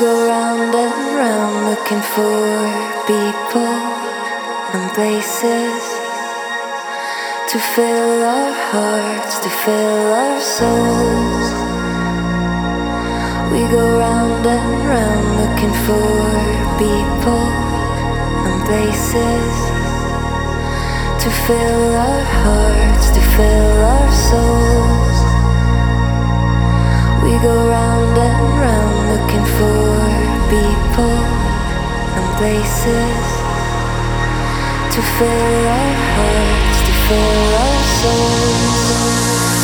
go round and round looking for people and places to fill our hearts, to fill our souls. We go round and round looking for people and places to fill our hearts, to fill our souls. We go round and round looking for people and places to fill our hearts, to fill our souls.